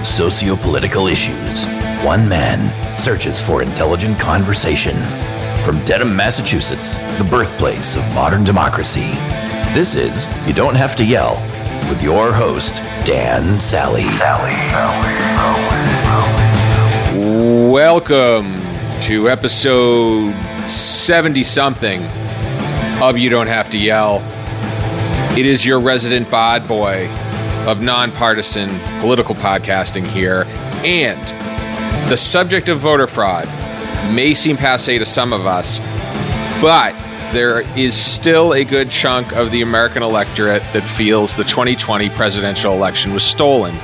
of socio-political issues, one man searches for intelligent conversation. From Dedham, Massachusetts, the birthplace of modern democracy, this is You Don't Have to Yell with your host, Dan Sally. Sally. Welcome to episode 70 something of You Don't Have to Yell. It is your resident bod boy of nonpartisan political podcasting here. And the subject of voter fraud may seem passe to some of us, but there is still a good chunk of the American electorate that feels the 2020 presidential election was stolen.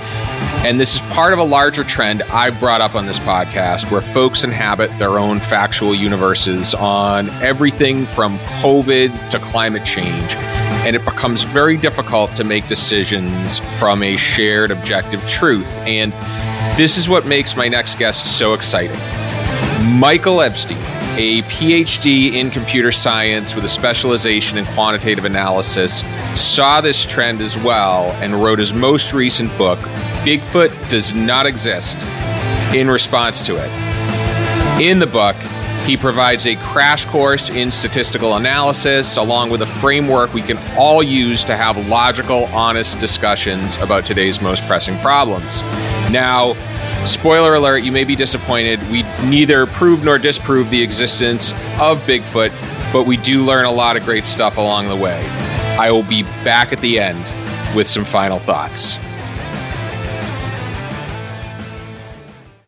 And this is part of a larger trend I've brought up on this podcast where folks inhabit their own factual universes on everything from COVID to climate change. And it becomes very difficult to make decisions from a shared objective truth. And this is what makes my next guest so exciting. Michael Epstein, a PhD in computer science with a specialization in quantitative analysis, saw this trend as well and wrote his most recent book, Bigfoot Does Not Exist, in response to it. In the book, he provides a crash course in statistical analysis along with a framework we can all use to have logical, honest discussions about today's most pressing problems. Now, Spoiler alert, you may be disappointed. We neither prove nor disprove the existence of Bigfoot, but we do learn a lot of great stuff along the way. I will be back at the end with some final thoughts.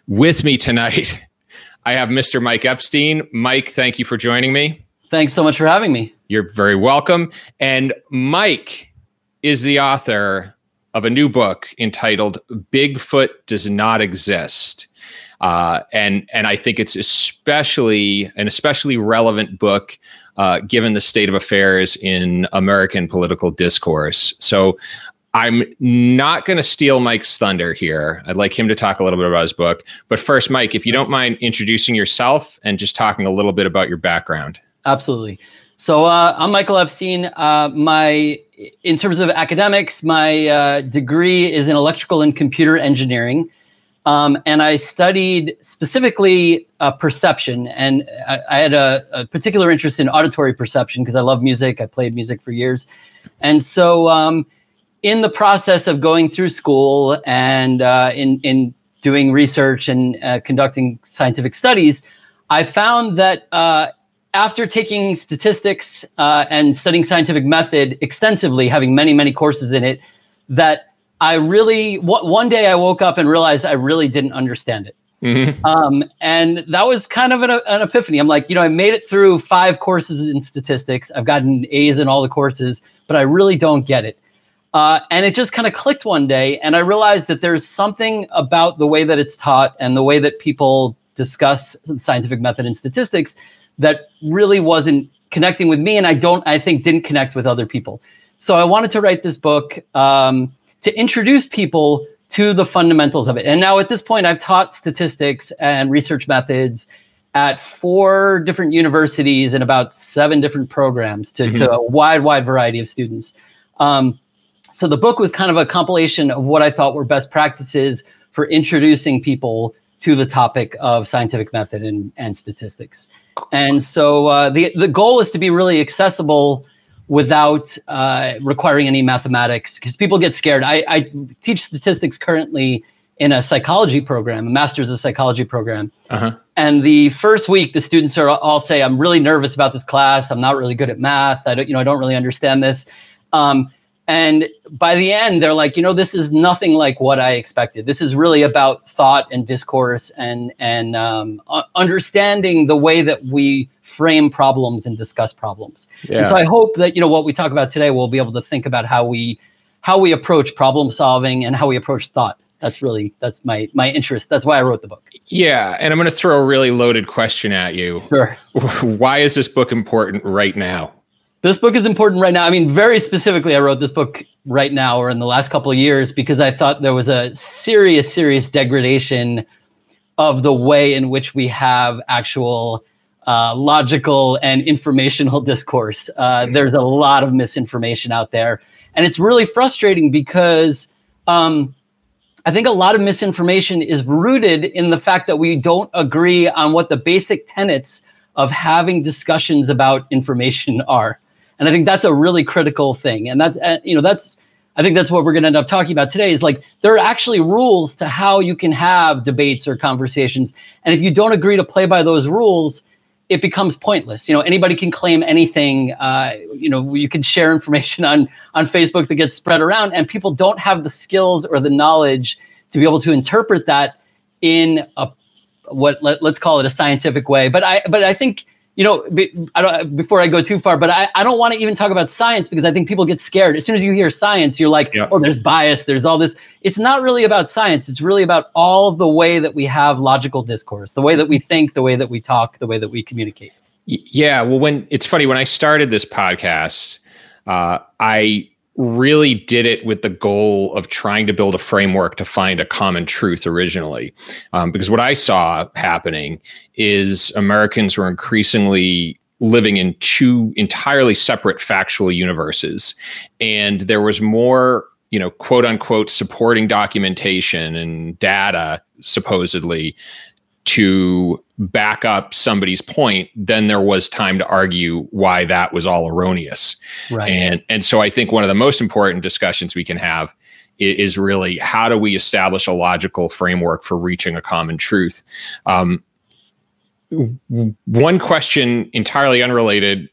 With me tonight, I have Mr. Mike Epstein. Mike, thank you for joining me. Thanks so much for having me. You're very welcome. And Mike is the author of a new book entitled Bigfoot Does Not Exist. Uh, and and I think it's especially an especially relevant book uh, given the state of affairs in American political discourse. So I'm not going to steal Mike's thunder here. I'd like him to talk a little bit about his book. But first, Mike, if you don't mind introducing yourself and just talking a little bit about your background. Absolutely. So uh, I'm Michael Epstein. Uh, my in terms of academics, my uh, degree is in electrical and computer engineering. Um, and I studied specifically uh, perception. And I, I had a, a, particular interest in auditory perception because I love music. I played music for years. And so, um, in the process of going through school and uh, in, in doing research and uh, conducting scientific studies, I found that uh, after taking statistics uh, and studying scientific method extensively, having many, many courses in it, that I really, one day I woke up and realized I really didn't understand it. Mm-hmm. Um, and that was kind of an, an, epiphany. I'm like, you know, I made it through five courses in statistics. I've gotten A's in all the courses, but I really don't get it. Uh, and it just kind of clicked one day. And I realized that there's something about the way that it's taught and the way that people discuss scientific method and statistics that really wasn't connecting with me and i don't i think didn't connect with other people so i wanted to write this book um, to introduce people to the fundamentals of it and now at this point i've taught statistics and research methods at four different universities and about seven different programs to, mm-hmm. to a wide wide variety of students um, so the book was kind of a compilation of what i thought were best practices for introducing people to the topic of scientific method and, and statistics. And so uh, the the goal is to be really accessible without uh, requiring any mathematics because people get scared. I, I, teach statistics currently in a psychology program, a master's of psychology program. Uh-huh. And the first week, the students are all say, "I'm really nervous about this class. I'm not really good at math. I don't, you know, I don't really understand this." Um, and by the end, they're like, you know, this is nothing like what I expected. This is really about thought and discourse and and um, understanding the way that we frame problems and discuss problems. Yeah. And so I hope that you know what we talk about today, we'll be able to think about how we how we approach problem solving and how we approach thought. That's really that's my my interest. That's why I wrote the book. Yeah, and I'm going to throw a really loaded question at you. Sure. Why is this book important right now? This book is important right now. I mean, very specifically, I wrote this book right now or in the last couple of years because I thought there was a serious, serious degradation of the way in which we have actual uh, logical and informational discourse. Uh, there's a lot of misinformation out there. And it's really frustrating because um, I think a lot of misinformation is rooted in the fact that we don't agree on what the basic tenets of having discussions about information are. And I think that's a really critical thing. And that's, uh, you know, that's, I think that's what we're going to end up talking about today is like there are actually rules to how you can have debates or conversations. And if you don't agree to play by those rules, it becomes pointless. You know, anybody can claim anything. Uh, you know, you can share information on on Facebook that gets spread around, and people don't have the skills or the knowledge to be able to interpret that in a what let, us call it a scientific way. But I but I think you know, I don't, before I go too far, but I, I don't want to even talk about science because I think people get scared. As soon as you hear science, you're like, oh, there's bias, there's all this. It's not really about science. It's really about all the way that we have logical discourse, the way that we think, the way that we talk, the way that we communicate. Yeah. Well, when it's funny, when I started this podcast, uh, I really did it with the goal of trying to build a framework to find a common truth originally. Um, because what I saw happening is Americans were increasingly living in two entirely separate factual universes. And there was more, you know, quote unquote supporting documentation and data supposedly to back up somebody's point, then there was time to argue why that was all erroneous. Right. And and so I think one of the most important discussions we can have is, really how do we establish a logical framework for reaching a common truth. Um, one question entirely unrelated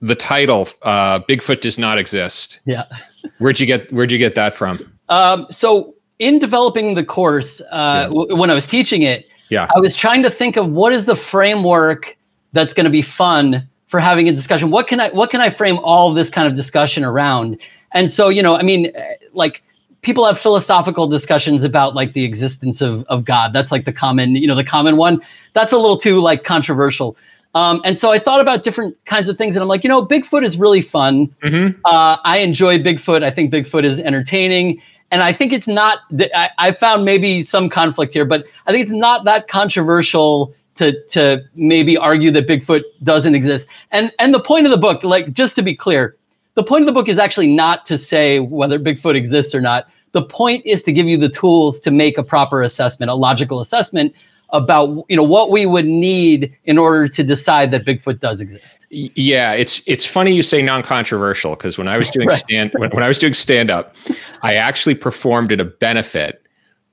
the title uh, bigfoot does not exist yeah where'd you get where'd you get that from um, so in developing the course uh, yeah. w- when i was teaching it yeah. I was trying to think of what is the framework that's going to be fun for having a discussion. What can I what can I frame all of this kind of discussion around? And so, you know, I mean, like people have philosophical discussions about like the existence of of God. That's like the common, you know, the common one. That's a little too like controversial. Um, and so I thought about different kinds of things, and I'm like, you know, Bigfoot is really fun. Mm-hmm. Uh, I enjoy Bigfoot. I think Bigfoot is entertaining and I think it's not. I, I found maybe some conflict here, but I think it's not that controversial to to maybe argue that Bigfoot doesn't exist. And and the point of the book, like just to be clear, the point of the book is actually not to say whether Bigfoot exists or not. The point is to give you the tools to make a proper assessment, a logical assessment about you know what we would need in order to decide that Bigfoot does exist. Yeah, it's it's funny you say non-controversial because when I was doing right. stand when, when I was doing stand up, I actually performed at a benefit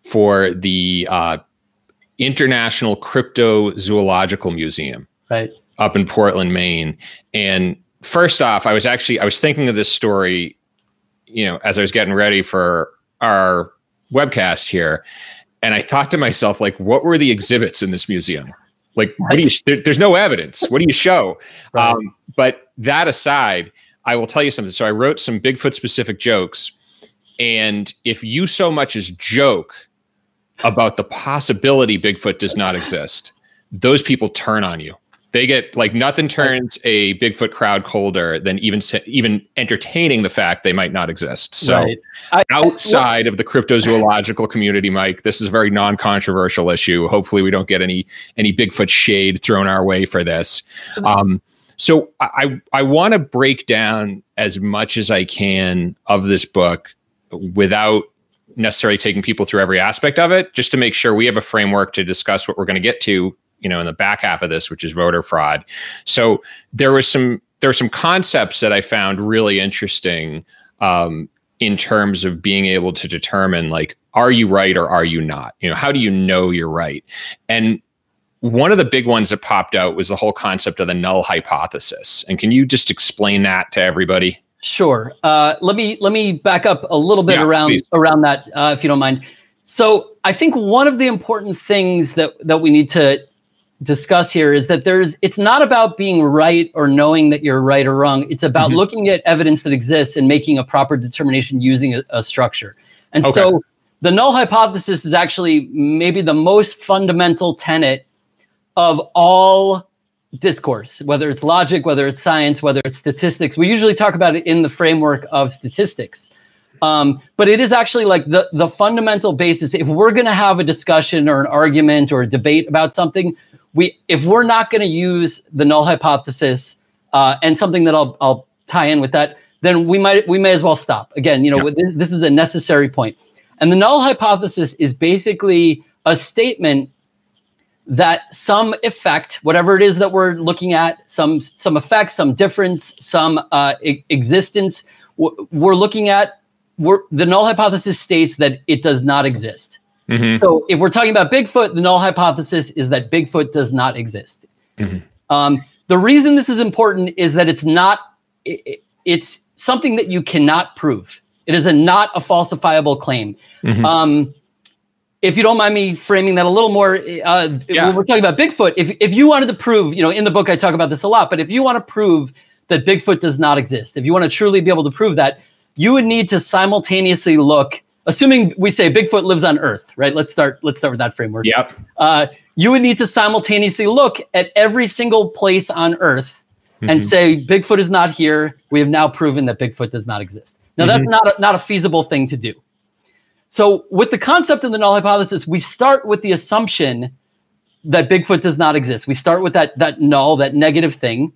for the uh, International Cryptozoological Museum, right up in Portland, Maine. And first off, I was actually I was thinking of this story, you know, as I was getting ready for our webcast here, and I thought to myself, like, what were the exhibits in this museum? Like, what do you? There, there's no evidence. What do you show? Right. Um, but that aside, I will tell you something. So I wrote some Bigfoot specific jokes, and if you so much as joke about the possibility Bigfoot does not exist, those people turn on you they get like nothing turns a Bigfoot crowd colder than even even entertaining the fact they might not exist. So right. I, outside I, of the cryptozoological community, Mike, this is a very non-controversial issue. Hopefully, we don't get any any Bigfoot shade thrown our way for this. Um, so I I want to break down as much as I can of this book without necessarily taking people through every aspect of it, just to make sure we have a framework to discuss what we're going to get to you know in the back half of this which is voter fraud. So there was some there were some concepts that i found really interesting um, in terms of being able to determine like are you right or are you not? You know how do you know you're right? And one of the big ones that popped out was the whole concept of the null hypothesis. And can you just explain that to everybody? Sure. Uh, let me let me back up a little bit yeah, around please. around that uh, if you don't mind. So i think one of the important things that that we need to discuss here is that there's it's not about being right or knowing that you're right or wrong. It's about mm-hmm. looking at evidence that exists and making a proper determination using a, a structure. And okay. so the null hypothesis is actually maybe the most fundamental tenet of all discourse whether it's logic whether it's science whether it's statistics. We usually talk about it in the framework of statistics. Um, but it is actually like the the fundamental basis. If we're going to have a discussion or an argument or a debate about something we if we're not going to use the null hypothesis uh, and something that I'll I'll tie in with that, then we might we may as well stop. Again, you know, yeah. this, this, is a necessary point. And the null hypothesis is basically a statement that some effect, whatever it is that we're looking at, some some effect, some difference, some uh, e- existence, w- we're looking at. We're, the null hypothesis states that it does not exist. Mhm. So if we're talking about Bigfoot, the null hypothesis is that Bigfoot does not exist. Mhm. Um, the reason this is important is that it's not. i- i- it's something that you cannot prove. It is a not a falsifiable claim. Mhm. Um, if you don't mind me framing that a little more, uh, Yeah. when we're talking about Bigfoot, if, if you wanted to prove, you know, in the book I talk about this a lot, but if you want to prove that Bigfoot does not exist, if you want to truly be able to prove that, you would need to simultaneously look, assuming we say Bigfoot lives on Earth, right? Let's start. Let's start with that framework. Yep. Uh, you would need to simultaneously look at every single place on Earth and Mhm. say Bigfoot is not here. We have now proven that Bigfoot does not exist. Now that's Mhm. not a, not a feasible thing to do. So with the concept of the null hypothesis, we start with the assumption that Bigfoot does not exist. We start with that that null, that negative thing,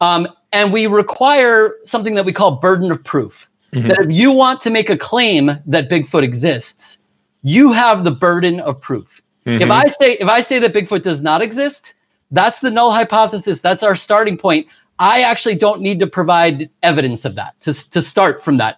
um, and we require something that we call burden of proof. Mhm. That if you want to make a claim that Bigfoot exists, you have the burden of proof. If Mhm. I say if I say that Bigfoot does not exist, that's the null hypothesis. That's our starting point. I actually don't need to provide evidence of that to to start from that.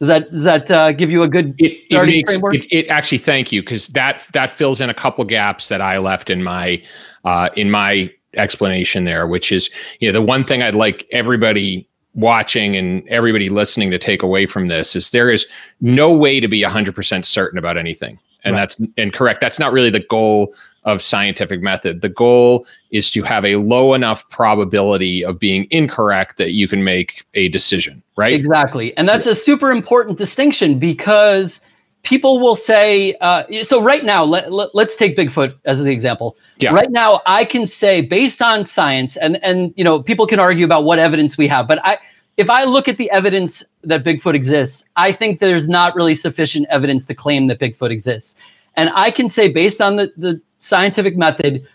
Does that does that uh, give you a good it, it starting makes framework? it, it actually thank you because that that fills in a couple gaps that I left in my uh, in my explanation there, which is you know the one thing I'd like everybody watching and everybody listening to take away from this is there is no way to be 100% certain about anything and Right. that's incorrect that's not really the goal of scientific method the goal is to have a low enough probability of being incorrect that you can make a decision right Exactly. And that's a super important distinction because people will say, uh, so right now, let, let, us take Bigfoot as the example. Yeah. Right now, I can say based on science, and, and you know, people can argue about what evidence we have, but I, if I look at the evidence that Bigfoot exists, I think there's not really sufficient evidence to claim that Bigfoot exists. And I can say based on the, the scientific method,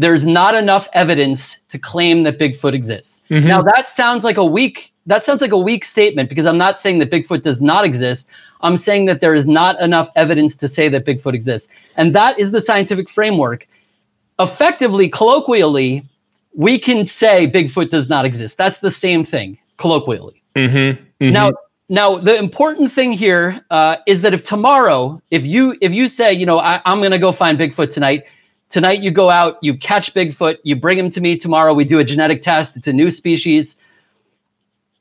there's not enough evidence to claim that Bigfoot exists. Mhm. Now that sounds like a weak that sounds like a weak statement because I'm not saying that Bigfoot does not exist. I'm saying that there is not enough evidence to say that Bigfoot exists. And that is the scientific framework. Effectively, colloquially, we can say Bigfoot does not exist. That's the same thing, colloquially. Mhm. Mhm. Now, now the important thing here uh, is that if tomorrow, if you if you say, you know, I, I'm going to go find Bigfoot tonight, tonight you go out, you catch Bigfoot, you bring him to me tomorrow. We do a genetic test. It's a new species.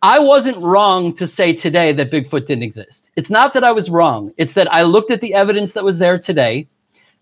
I wasn't wrong to say today that Bigfoot didn't exist. It's not that I was wrong. It's that I looked at the evidence that was there today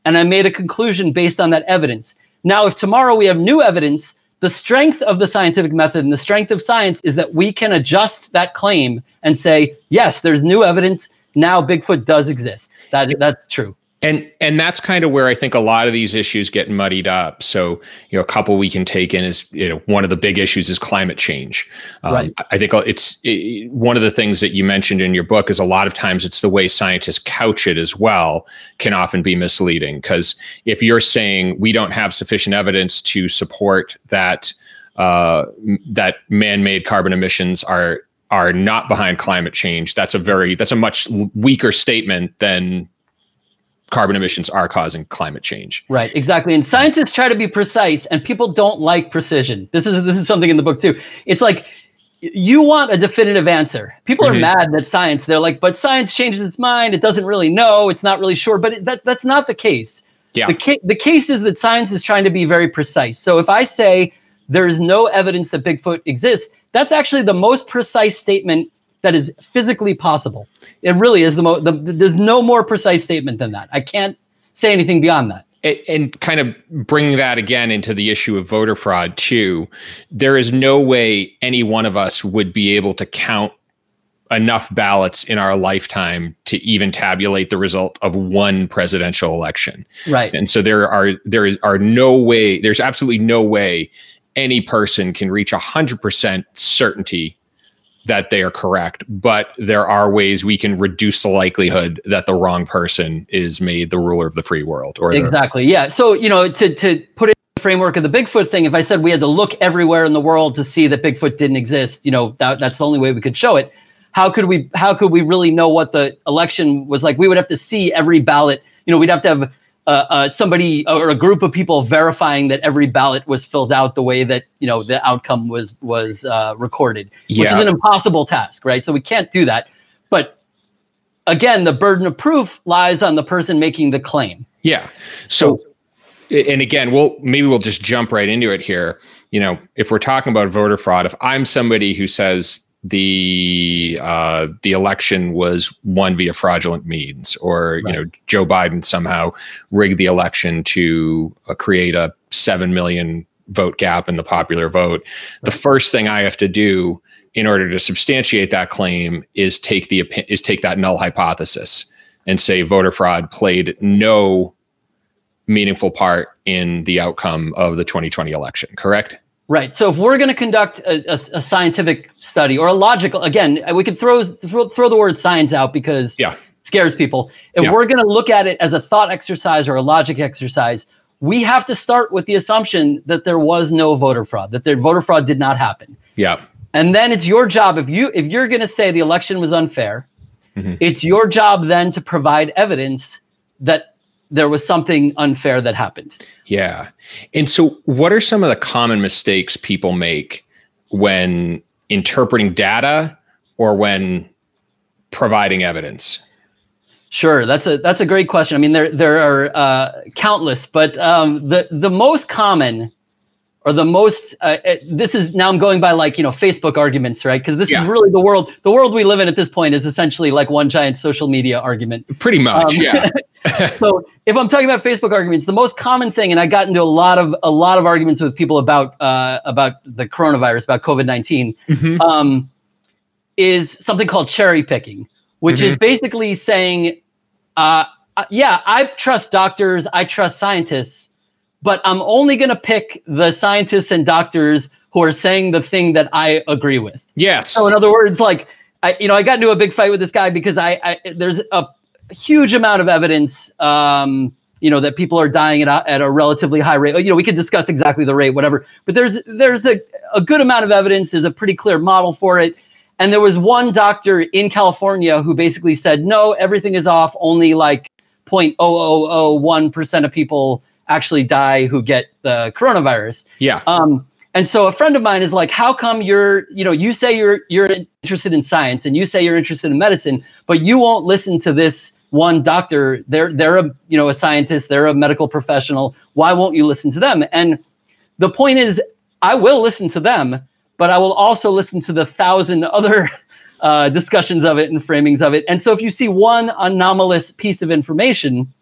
and I made a conclusion based on that evidence. Now, if tomorrow we have new evidence, the strength of the scientific method and the strength of science is that we can adjust that claim and say, yes, there's new evidence. Now Bigfoot does exist. That, that's true. And and that's kind of where I think a lot of these issues get muddied up. So you know, a couple we can take in is you know one of the big issues is climate change. Um, Right. I think it's it, one of the things that you mentioned in your book is a lot of times it's the way scientists couch it as well can often be misleading because if you're saying we don't have sufficient evidence to support that uh, that man-made carbon emissions are are not behind climate change, that's a very that's a much weaker statement than carbon emissions are causing climate change. Right, exactly. And scientists try to be precise, and people don't like precision. This is this is something in the book too. It's like you want a definitive answer. People Mhm. are mad that science. They're like, but science changes its mind. It doesn't really know. It's not really sure. But it, that that's not the case. Yeah. The, ca- the case is that science is trying to be very precise. So if I say there is no evidence that Bigfoot exists, that's actually the most precise statement that is physically possible. It really is the most. The, there's no more precise statement than that. I can't say anything beyond that. and, and kind of bring that again into the issue of voter fraud too there is no way any one of us would be able to count enough ballots in our lifetime to even tabulate the result of one presidential election Right. and so there are there is are no way there's absolutely no way any person can reach 100% certainty that they are correct but there are ways we can reduce the likelihood that the wrong person is made the ruler of the free world or Exactly. Yeah. So, you know, to, to put it in the framework of the Bigfoot thing, if I said we had to look everywhere in the world to see that Bigfoot didn't exist, you know, that, that's the only way we could show it. how could we how could we really know what the election was like? We would have to see every ballot. You know, we'd have to have uh, uh, somebody or a group of people verifying that every ballot was filled out the way that you know the outcome was was uh, recorded, which is an impossible task, right? So we can't do that. But again, the burden of proof lies on the person making the claim. Yeah. So, and again, we'll maybe we'll just jump right into it here. You know, if we're talking about voter fraud, if I'm somebody who says the uh, the election was won via fraudulent means, or you know Joe Biden somehow rigged the election to uh, create a seven million vote gap in the popular vote, the first thing I have to do in order to substantiate that claim is take the is take that null hypothesis and say voter fraud played no meaningful part in the outcome of the 2020 election. Correct? Right. So if we're going to conduct a, a, a scientific study or a logical, again, we could throw throw, throw the word science out because Yeah. it scares people. If Yeah. we're going to look at it as a thought exercise or a logic exercise, we have to start with the assumption that there was no voter fraud, that the voter fraud did not happen. Yeah. And then it's your job if you if you're going to say the election was unfair, Mhm. it's your job then to provide evidence that there was something unfair that happened. Yeah. And so, what are some of the common mistakes people make when interpreting data or when providing evidence? Sure, that's a that's a great question. I mean, there there are uh, countless, but um, the the most common, or the most uh, uh, this is now I'm going by like you know Facebook arguments, right? Because this Yeah. is really the world. The world we live in at this point is essentially like one giant social media argument. Pretty much. Um, yeah. so if I'm talking about Facebook arguments, the most common thing, and I got into a lot of a lot of arguments with people about uh, about the coronavirus, about COVID 19 Mhm. um, is something called cherry picking, which is basically saying, uh, uh, yeah, I trust doctors, I trust scientists, but I'm only going to pick the scientists and doctors who are saying the thing that I agree with. Yes. So in other words, like I, you know, I got into a big fight with this guy because I, I there's a huge amount of evidence, um, you know, that people are dying at a, at a relatively high rate. You know, we could discuss exactly the rate, whatever. But there's there's a, a good amount of evidence. There's a pretty clear model for it. And there was one doctor in California who basically said, no, everything is off. Only like 0.0001 percent of people actually die who get the coronavirus. yeah. Um, and so a friend of mine is like, how come you're, you know, you say you're you're interested in science and you say you're interested in medicine, but you won't listen to this one doctor. They're they're a you know a scientist, they're a medical professional. Why won't you listen to them? And the point is, I will listen to them, but I will also listen to the thousand other uh, discussions of it and framings of it. And so if you see one anomalous piece of information,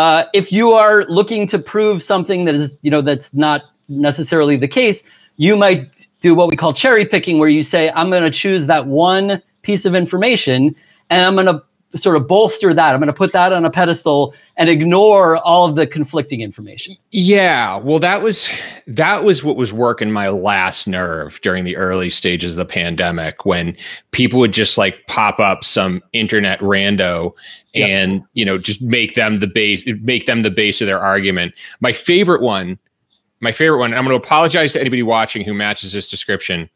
uh, if you are looking to prove something that is, you know, that's not necessarily the case, you might do what we call cherry picking, where you say, I'm going to choose that one piece of information and I'm going to sort of bolster that. I'm going to put that on a pedestal and ignore all of the conflicting information. Yeah, well, that was that was what was working my last nerve during the early stages of the pandemic when people would just like pop up some internet rando Yep. and you know just make them the base make them the base of their argument. My favorite one, my favorite one. and I'm going to apologize to anybody watching who matches this description,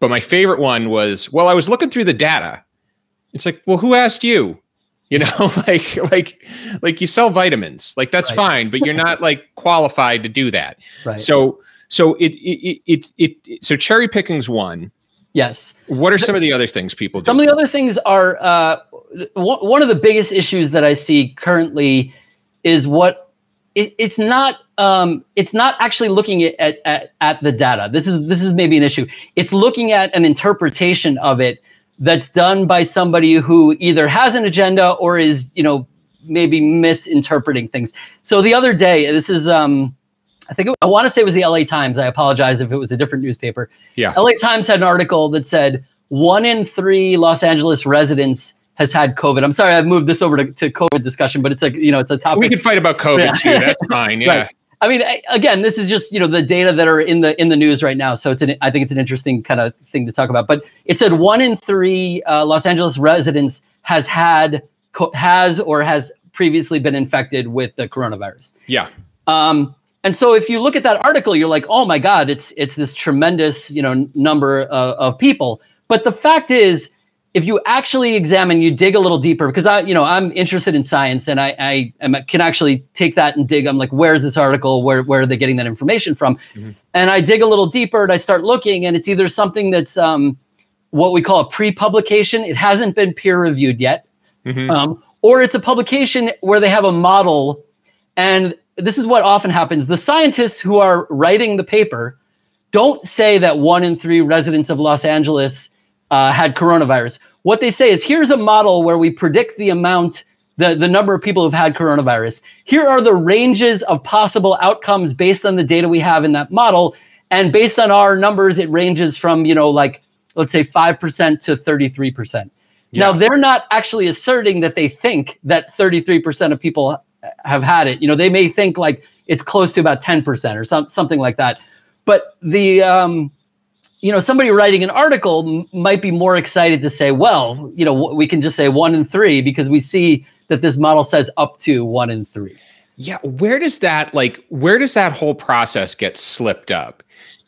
but my favorite one was well, I was looking through the data. It's like, well, who asked you? You know, like like like you sell vitamins. Like that's Right. fine, but you're not like qualified to do that. Right. So so it it it, it, it so cherry picking's one. yes. What are some of the other things people do? Some of the other things are uh, one of the biggest issues that I see currently is what it, it's not um, it's not actually looking at, at at the data. This is this is maybe an issue. It's looking at an interpretation of it that's done by somebody who either has an agenda or is you know maybe misinterpreting things. So the other day, this is um, I think it, I want to say it was the LA Times. I apologize if it was a different newspaper. Yeah. LA Times had an article that said one in three Los Angeles residents has had COVID. I'm sorry, I've moved this over to, to COVID discussion, but it's a you know it's a topic. we could fight about COVID Yeah. too. That's fine. Yeah. Right. I mean, I- again, this is just you know the data that are in the in the news right now. So it's an I think it's an interesting kind of thing to talk about. But it said one in three uh, Los Angeles residents has had co- has or has previously been infected with the coronavirus. Yeah. Um, and so if you look at that article, you're like, oh my God, it's it's this tremendous you know number of, of people. But the fact is, if you actually examine, you dig a little deeper, because I, you know, I'm interested in science, and I, I am, can actually take that and dig. I'm like, where's this article? Where, where are they getting that information from? Mm-hmm. And I dig a little deeper, and I start looking, and it's either something that's um, what we call a pre-publication. It hasn't been peer reviewed yet, mm-hmm. um, or it's a publication where they have a model, and this is what often happens. The scientists who are writing the paper don't say that one in three residents of Los Angeles uh, had coronavirus. What they say is here's a model where we predict the amount, the, the number of people who've had coronavirus. Here are the ranges of possible outcomes based on the data we have in that model. And based on our numbers, it ranges from, you know, like, let's say 5% to 33%. Yeah. Now, they're not actually asserting that they think that 33% of people have had it. You know, they may think like it's close to about 10% or some, something like that. But the, um, you know, somebody writing an article m- might be more excited to say, well, you know, w- we can just say one in three because we see that this model says up to one in three. Yeah. Where does that, like, where does that whole process get slipped up?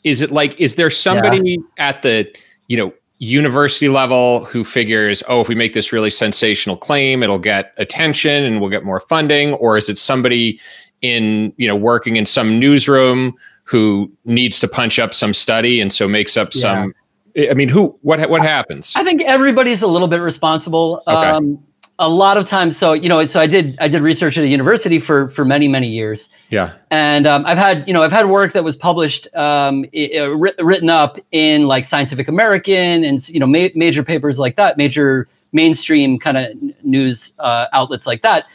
Is it like, is there somebody yeah. at the, you know, university level who figures, oh, if we make this really sensational claim, it'll get attention and we'll get more funding? Or is it somebody in, you know, working in some newsroom who needs to punch up some study and so makes up yeah. some I mean, who? What? What happens? I think everybody's a little bit responsible. Okay. Um, a lot of times, so you know, so I did I did research at a university for for many many years. Yeah, and um, I've had you know I've had work that was published, um, it, uh, written up in like Scientific American and you know ma- major papers like that, major mainstream kind of news uh, outlets like that.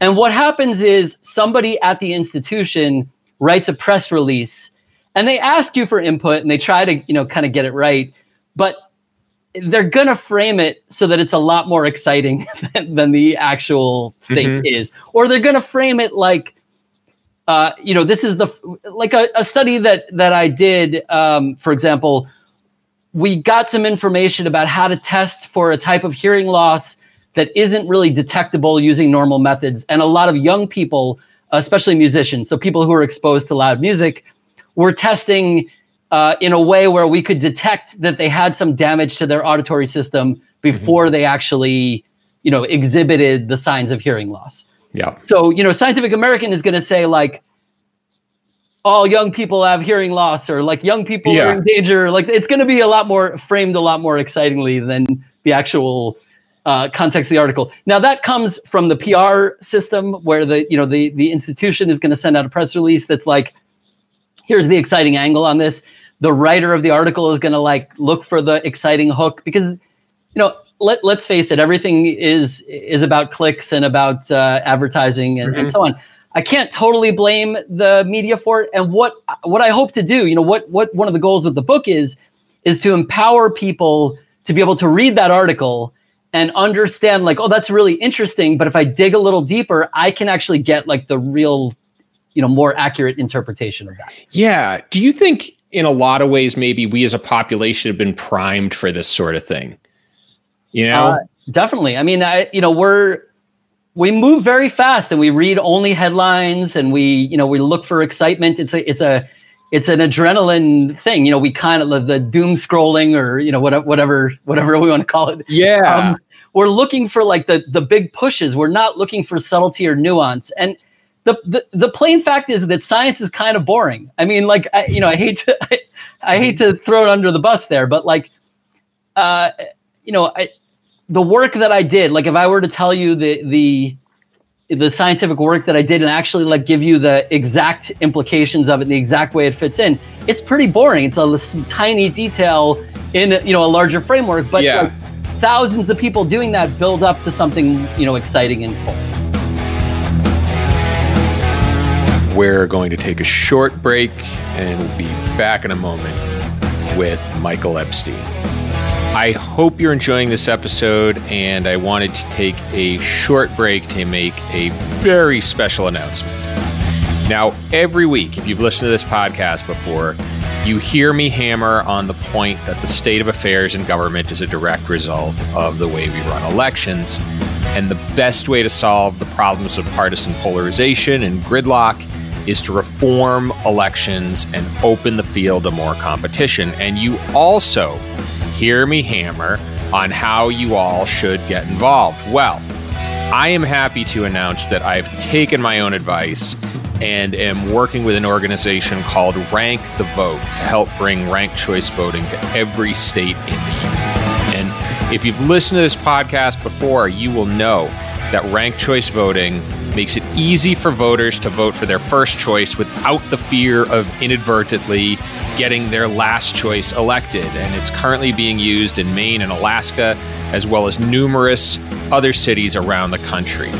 And what happens is somebody at the institution writes a press release and they ask you for input and they try to, you know, kind of get it right, but they're going to frame it so that it's a lot more exciting than, than the actual thing mm-hmm. is. Or they're going to frame it like, uh, you know, this is the like a, a study that that I did. Um, for example, we got some information about how to test for a type of hearing loss that isn't really detectable using normal methods, and a lot of young people especially musicians, so people who are exposed to loud music, were testing uh, in a way where we could detect that they had some damage to their auditory system before mm-hmm. they actually, you know, exhibited the signs of hearing loss. Yeah. So, you know, Scientific American is going to say like, all young people have hearing loss or like young people yeah. are in danger. Like it's going to be a lot more framed a lot more excitingly than the actual uh, context of the article. Now that comes from the PR system where the you know the the institution is going to send out a press release that's like, here's the exciting angle on this. The writer of the article is going to like look for the exciting hook because you know let let's face it, everything is is about clicks and about uh, advertising and, mm-hmm. and so on. I can't totally blame the media for it. And what what I hope to do, you know, what what one of the goals with the book is, is to empower people to be able to read that article and understand like oh that's really interesting but if i dig a little deeper i can actually get like the real you know more accurate interpretation of that yeah do you think in a lot of ways maybe we as a population have been primed for this sort of thing you know uh, definitely i mean I, you know we're we move very fast and we read only headlines and we you know we look for excitement it's a it's a it's an adrenaline thing. You know, we kind of the doom scrolling or you know whatever whatever whatever we want to call it. Yeah. Um, we're looking for like the the big pushes. We're not looking for subtlety or nuance. And the the, the plain fact is that science is kind of boring. I mean, like I, you know, I hate to I, I hate to throw it under the bus there, but like, uh, you know, I the work that I did, like if I were to tell you the the the scientific work that I did and actually like give you the exact implications of it, the exact way it fits in, it's pretty boring. It's a tiny detail in you know a larger framework, but yeah. like, thousands of people doing that build up to something you know exciting and cool. We're going to take a short break and we'll be back in a moment with Michael Epstein. I hope you're enjoying this episode, and I wanted to take a short break to make a very special announcement. Now, every week, if you've listened to this podcast before, you hear me hammer on the point that the state of affairs in government is a direct result of the way we run elections. And the best way to solve the problems of partisan polarization and gridlock is to reform elections and open the field to more competition. And you also hear me hammer on how you all should get involved. Well, I am happy to announce that I've taken my own advice and am working with an organization called Rank the Vote to help bring ranked choice voting to every state in the union. And if you've listened to this podcast before, you will know that ranked choice voting makes it easy for voters to vote for their first choice without the fear of inadvertently getting their last choice elected. And it's currently being used in Maine and Alaska, as well as numerous other cities around the country.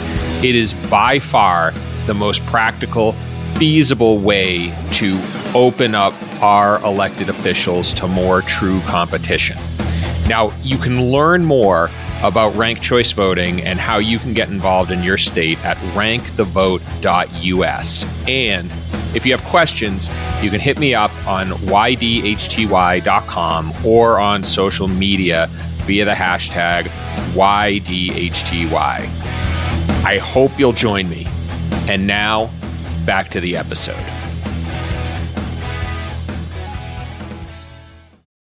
It is by far the most practical, feasible way to open up our elected officials to more true competition. Now, you can learn more about ranked choice voting and how you can get involved in your state at rankthevote.us. And if you have questions, you can hit me up on ydhty.com or on social media via the hashtag YDHTY. I hope you'll join me. And now, back to the episode.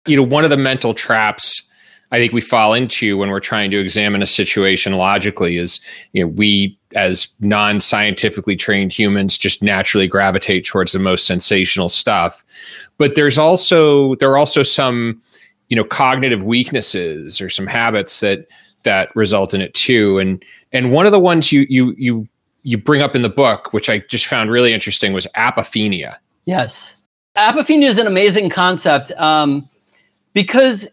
You know, one of the mental traps I think we fall into when we're trying to examine a situation logically is, you know, we as non-scientifically trained humans just naturally gravitate towards the most sensational stuff. But there's also there are also some, you know, cognitive weaknesses or some habits that that result in it too. And and one of the ones you you you you bring up in the book, which I just found really interesting, was apophenia. Yes, apophenia is an amazing concept um, because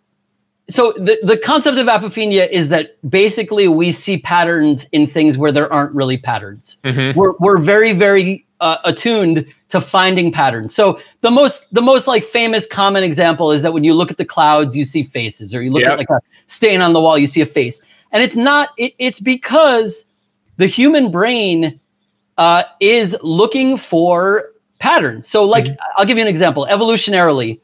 so the, the concept of apophenia is that basically we see patterns in things where there aren't really patterns. Mm-hmm. We're, we're very, very uh, attuned to finding patterns. So the most the most like famous common example is that when you look at the clouds, you see faces, or you look yep. at like a stain on the wall, you see a face. And it's not. It, it's because the human brain uh, is looking for patterns. So, like, mm-hmm. I'll give you an example. Evolutionarily,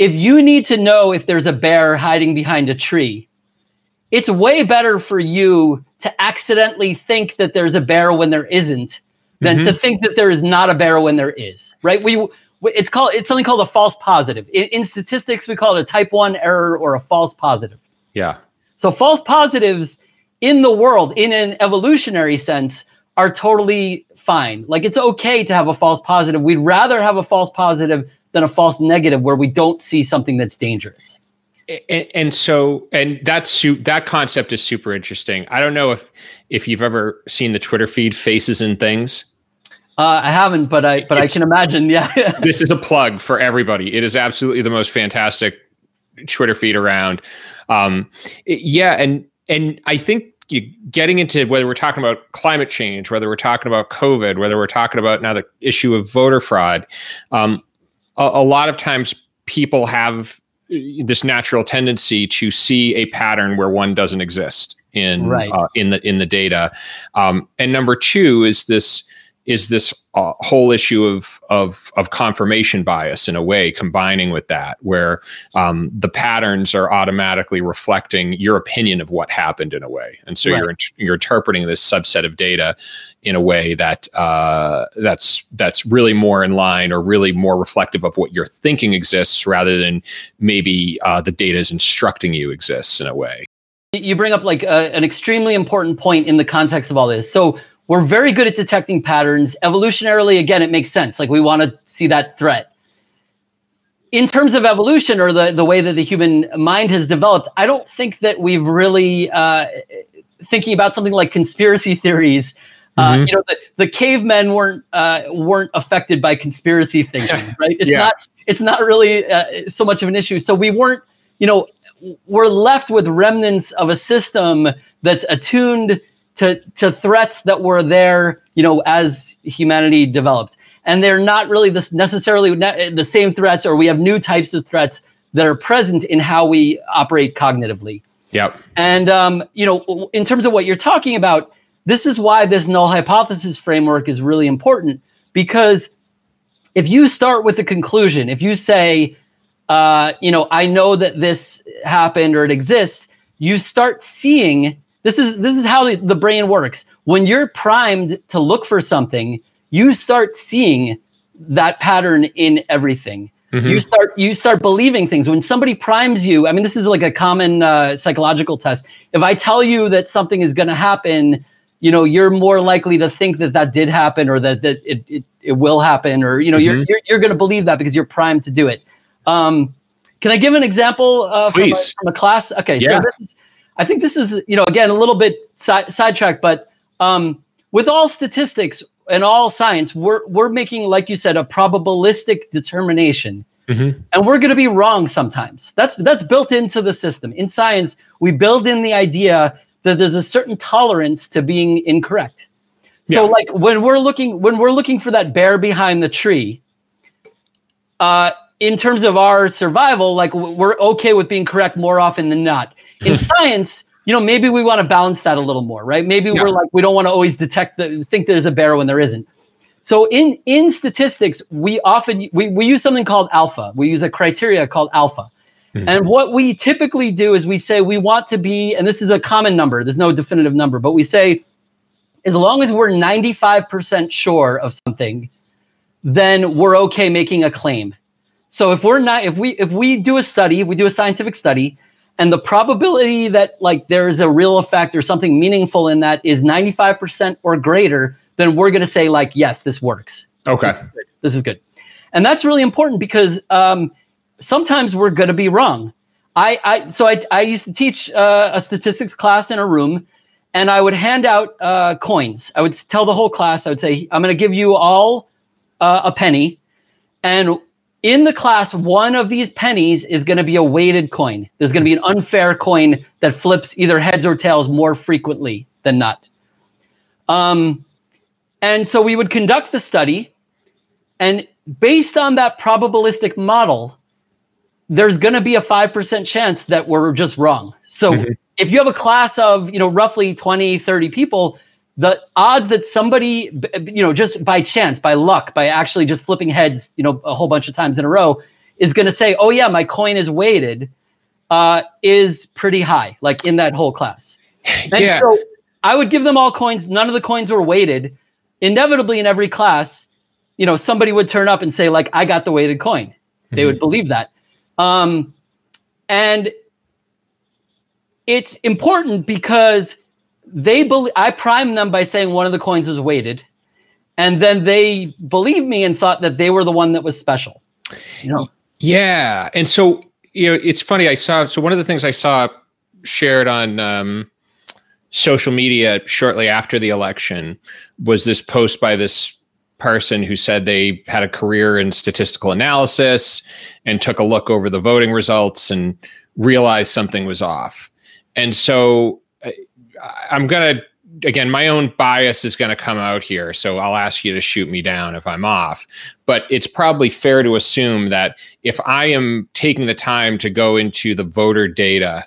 if you need to know if there's a bear hiding behind a tree, it's way better for you to accidentally think that there's a bear when there isn't than mm-hmm. to think that there is not a bear when there is. Right? We it's called it's something called a false positive. In, in statistics, we call it a type one error or a false positive. Yeah. So false positives in the world, in an evolutionary sense, are totally fine. Like it's okay to have a false positive. We'd rather have a false positive than a false negative where we don't see something that's dangerous. And, and so, and that's su- that concept is super interesting. I don't know if if you've ever seen the Twitter feed "Faces in Things." Uh, I haven't, but I but it's, I can imagine. Yeah, this is a plug for everybody. It is absolutely the most fantastic Twitter feed around. Um, it, yeah, and and I think you, getting into whether we're talking about climate change, whether we're talking about COVID, whether we're talking about now the issue of voter fraud, um, a, a lot of times people have this natural tendency to see a pattern where one doesn't exist in right. uh, in the in the data. Um, and number two is this is this uh, whole issue of, of of confirmation bias in a way combining with that where um, the patterns are automatically reflecting your opinion of what happened in a way. And so right. you're you're interpreting this subset of data in a way that uh, that's that's really more in line or really more reflective of what you're thinking exists rather than maybe uh, the data is instructing you exists in a way. You bring up like uh, an extremely important point in the context of all this. So we're very good at detecting patterns. Evolutionarily, again, it makes sense. Like we want to see that threat. In terms of evolution or the, the way that the human mind has developed, I don't think that we've really uh, thinking about something like conspiracy theories. Uh, mm-hmm. you know, the, the cavemen weren't uh, weren't affected by conspiracy thinking, right? It's yeah. not it's not really uh, so much of an issue. So we weren't, you know, we're left with remnants of a system that's attuned to to threats that were there, you know, as humanity developed. And they're not really this necessarily the same threats, or we have new types of threats that are present in how we operate cognitively. Yep. And um, you know, in terms of what you're talking about, this is why this null hypothesis framework is really important because if you start with the conclusion, if you say, uh, you know, I know that this happened or it exists, you start seeing this is this is how the brain works. When you're primed to look for something, you start seeing that pattern in everything. Mm-hmm. You start you start believing things when somebody primes you. I mean, this is like a common uh, psychological test. If I tell you that something is going to happen, you know, you're more likely to think that that did happen or that that it it, it will happen, or you know, mm-hmm. you're you're, you're going to believe that because you're primed to do it. Um, can I give an example uh, from, a, from, a, class? Okay, yeah. so is, I think this is you know again a little bit side sidetracked, but um, with all statistics and all science, we're we're making like you said a probabilistic determination. Mm-hmm. And we're going to be wrong sometimes. That's that's built into the system. In science, we build in the idea that there's a certain tolerance to being incorrect. So, yeah. like when we're looking when we're looking for that bear behind the tree, uh, in terms of our survival, like we're okay with being correct more often than not. In science, you know, maybe we want to balance that a little more, right? Maybe yeah. we're like we don't want to always detect the think there's a bear when there isn't. So in in statistics, we often we, we use something called alpha. We use a criteria called alpha. Mm-hmm. And what we typically do is we say we want to be, and this is a common number, there's no definitive number, but we say as long as we're 95% sure of something, then we're okay making a claim. So if we're not, if we if we do a study, we do a scientific study, and the probability that like there is a real effect or something meaningful in that is 95% or greater, then we're going to say like, yes, this works. Okay, this is good. This is good. And that's really important because um, sometimes we're going to be wrong. I, I so I, I used to teach uh, a statistics class in a room, and I would hand out uh, coins. I would tell the whole class, I would say, I'm going to give you all uh, a penny, and in the class, one of these pennies is going to be a weighted coin. There's going to be an unfair coin that flips either heads or tails more frequently than not. Um, and so we would conduct the study, and based on that probabilistic model, there's going to be a 5% chance that we're just wrong. So mm-hmm. if you have a class of, you know, roughly 20, 30 people, the odds that somebody, you know, just by chance, by luck, by actually just flipping heads, you know, a whole bunch of times in a row, is going to say, "Oh yeah, my coin is weighted," uh, is pretty high, like in that whole class. And yeah. So I would give them all coins. None of the coins were weighted. Inevitably, in every class, you know, somebody would turn up and say, "Like, I got the weighted coin." Mm-hmm. They would believe that, um, and it's important because they believe I primed them by saying one of the coins is weighted, and then they believed me and thought that they were the one that was special. You know? Yeah, and so you know, it's funny. I saw so one of the things I saw shared on um, social media shortly after the election was this post by this person who said they had a career in statistical analysis and took a look over the voting results and realized something was off. And so I'm going to again, my own bias is going to come out here. So I'll ask you to shoot me down if I'm off. But it's probably fair to assume that if I am taking the time to go into the voter data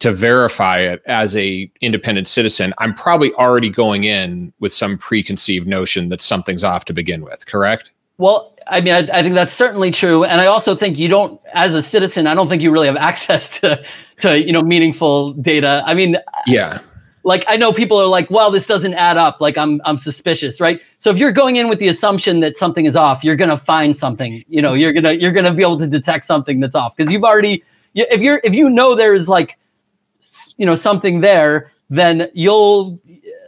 to verify it as a independent citizen, I'm probably already going in with some preconceived notion that something's off to begin with, correct? Well, I mean, I, I, think that's certainly true, and I also think you don't, as a citizen, I don't think you really have access to, to you know, meaningful data. I mean, yeah, like I know people are like, well, this doesn't add up. Like I'm I'm suspicious, right? So if you're going in with the assumption that something is off, you're gonna find something. You know, you're gonna you're gonna be able to detect something that's off because you've already if you're if you know there's like you know something there, then you'll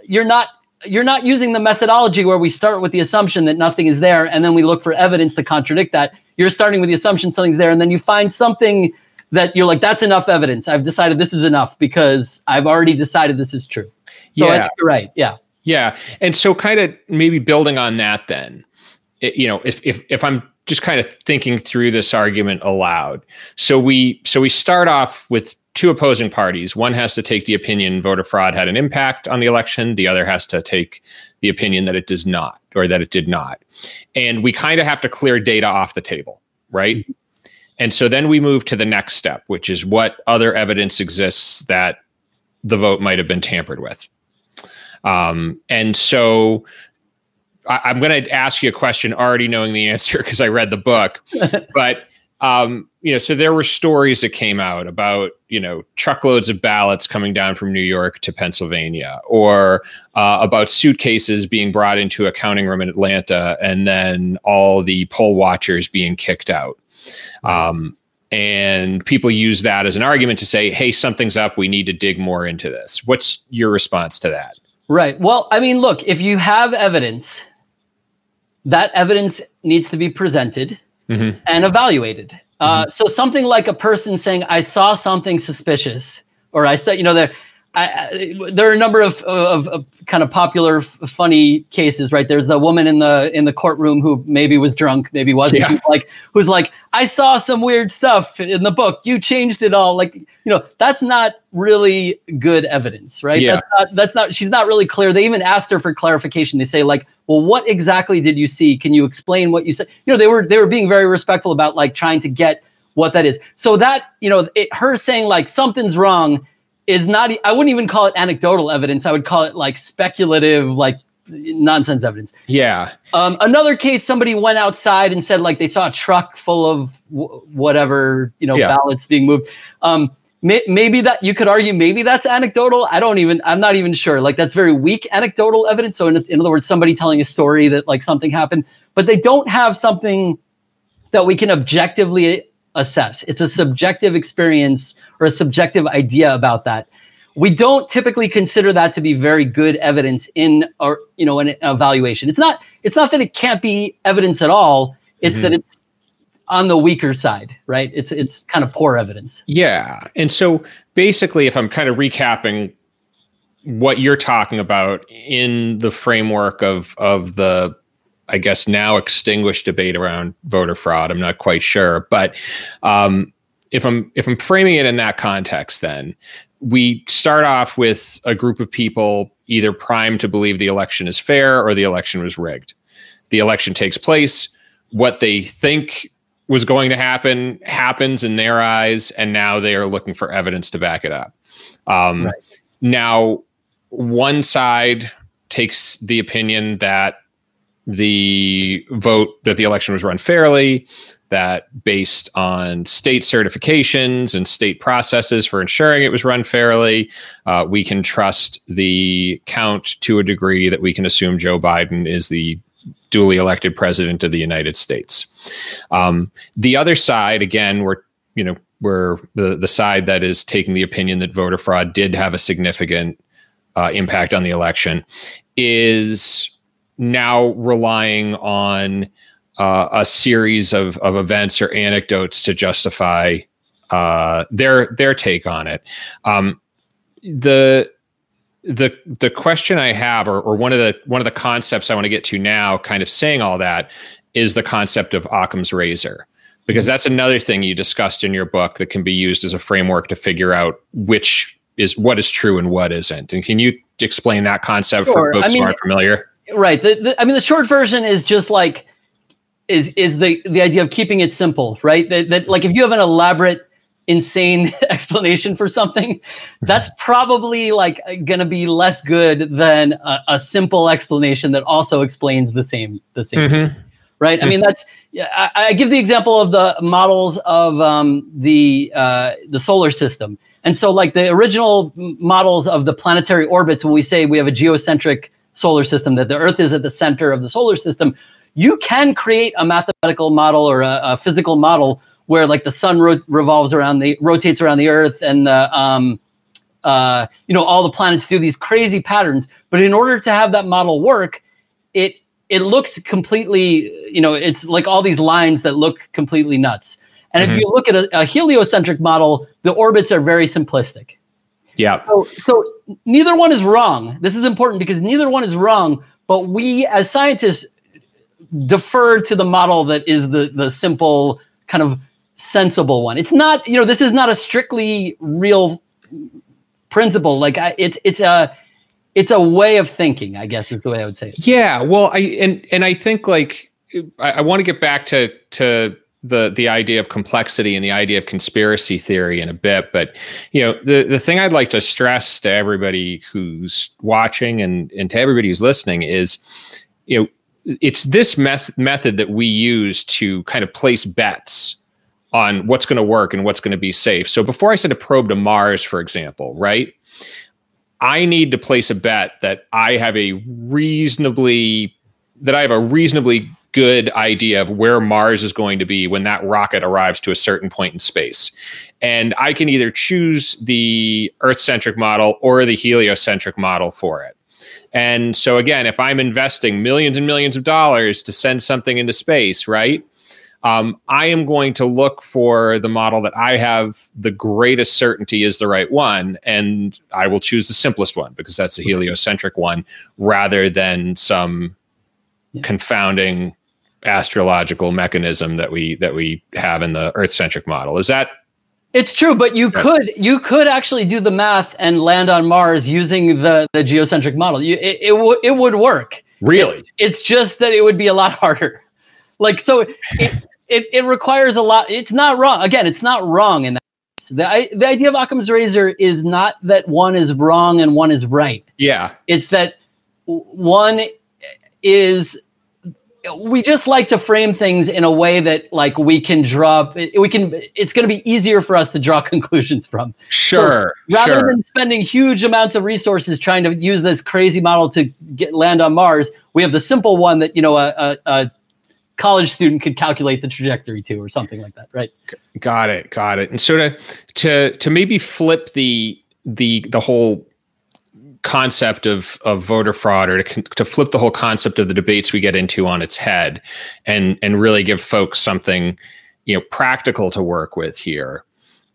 you're not you're not using the methodology where we start with the assumption that nothing is there and then we look for evidence to contradict that. You're starting with the assumption something's there and then you find something that you're like, that's enough evidence. I've decided this is enough because I've already decided this is true. So yeah. you're right. Yeah. Yeah. And so kind of maybe building on that then, it, you know, if, if, if I'm just kind of thinking through this argument aloud. So we, so we start off with two opposing parties. One has to take the opinion voter fraud had an impact on the election. The other has to take the opinion that it does not, or that it did not. And we kind of have to clear data off the table, right? Mm-hmm. And so then we move to the next step, which is what other evidence exists that the vote might have been tampered with. Um, and so I, am going to ask you a question, already knowing the answer because I read the book. but um, you know, so there were stories that came out about you know truckloads of ballots coming down from New York to Pennsylvania, or uh, about suitcases being brought into a counting room in Atlanta, and then all the poll watchers being kicked out. Um, and people use that as an argument to say, hey, something's up. We need to dig more into this. What's your response to that? Right. Well, I mean, look, if you have evidence, that evidence needs to be presented mm-hmm. and evaluated. Uh, mm-hmm. so something like a person saying, I saw something suspicious, or I said, you know, there I, there are a number of, of, of kind of popular, f- funny cases, right? There's the woman in the in the courtroom who maybe was drunk, maybe wasn't, yeah. like who's like, I saw some weird stuff in the book. You changed it all, like you know, that's not really good evidence, right? Yeah. That's not that's not. She's not really clear. They even asked her for clarification. They say like, well, what exactly did you see? Can you explain what you said? You know, they were they were being very respectful about like trying to get what that is. So that you know, it, her saying like something's wrong is not i wouldn't even call it anecdotal evidence. I would call it like speculative like nonsense evidence. Yeah. Um, another case somebody went outside and said like they saw a truck full of w- whatever you know yeah. ballots being moved. Um, may- maybe that you could argue maybe that's anecdotal. I don't even i'm not even sure. Like that's very weak anecdotal evidence. So in, in other words somebody telling a story that like something happened. But they don't have something that we can objectively assess. It's a subjective experience or a subjective idea about that. We don't typically consider that to be very good evidence in or you know an evaluation. It's not it's not that it can't be evidence at all. It's mm-hmm. that it's on the weaker side, right? It's it's kind of poor evidence. Yeah. And so basically if I'm kind of recapping what you're talking about in the framework of of the I guess now extinguished debate around voter fraud. I'm not quite sure, but um, if I'm if I'm framing it in that context, then we start off with a group of people either primed to believe the election is fair or the election was rigged. The election takes place. What they think was going to happen happens in their eyes, and now they are looking for evidence to back it up. Um, right. Now, one side takes the opinion that the vote that the election was run fairly, that based on state certifications and state processes for ensuring it was run fairly, uh, we can trust the count to a degree that we can assume Joe Biden is the duly elected president of the United States. Um, the other side, again, we're you know we're the the side that is taking the opinion that voter fraud did have a significant uh, impact on the election, is now relying on uh, a series of, of events or anecdotes to justify uh, their their take on it. Um, the the the question I have, or, or one of the one of the concepts I want to get to now, kind of saying all that, is the concept of Occam's razor, because that's another thing you discussed in your book that can be used as a framework to figure out which is what is true and what isn't. And can you explain that concept sure. for folks I mean, who aren't familiar? Right. The, the, i mean the short version is just like is is the the idea of keeping it simple right? That, that like if you have an elaborate insane explanation for something that's probably like gonna be less good than a, a simple explanation that also explains the same the same mm-hmm. right? I mean that's I, I, give the example of the models of um, the uh, the solar system. And so like the original models of the planetary orbits when we say we have a geocentric solar system, that the Earth is at the center of the solar system, you can create a mathematical model or a, a physical model where like the sun ro- revolves around the rotates around the Earth and the um, uh, you know all the planets do these crazy patterns. But in order to have that model work, it it looks completely you know it's like all these lines that look completely nuts. And mm-hmm. if you look at a, a heliocentric model, the orbits are very simplistic. Yeah. So, so neither one is wrong. This is important because neither one is wrong. But we, as scientists, defer to the model that is the the simple kind of sensible one. It's not, you know, this is not a strictly real principle. Like I, it's it's a it's a way of thinking. I guess is the way I would say it. Yeah. Well, I and and I think like I, I want to get back to to the the idea of complexity and the idea of conspiracy theory in a bit but you know the the thing i'd like to stress to everybody who's watching and and to everybody who's listening is you know it's this mes- method that we use to kind of place bets on what's going to work and what's going to be safe. So before i send a probe to mars for example right i need to place a bet that i have a reasonably that i have a reasonably good idea of where Mars is going to be when that rocket arrives to a certain point in space. And I can either choose the Earth centric model or the heliocentric model for it. And so, again, if I'm investing millions and millions of dollars to send something into space, right? Um, I am going to look for the model that I have the greatest certainty is the right one, and I will choose the simplest one because that's the heliocentric one rather than some yeah. confounding astrological mechanism that we that we have in the Earth centric model. Is that it's true, but you yeah. could you could actually do the math and land on Mars using the the geocentric model. You, it it, w- it would work. Really? It, it's just that it would be a lot harder. Like so, it, it it requires a lot. It's not wrong. Again, it's not wrong in that. The, the idea of Occam's razor is not that one is wrong and one is right. Yeah. It's that one is we just like to frame things in a way that like we can draw we can it's going to be easier for us to draw conclusions from. Sure so rather sure. than spending huge amounts of resources trying to use this crazy model to get land on mars we have the simple one that you know a, a, a college student could calculate the trajectory to or something like that right? Got it got it. And so to to to maybe flip the the the whole concept of of voter fraud or to to flip the whole concept of the debates we get into on its head and and really give folks something you know practical to work with here.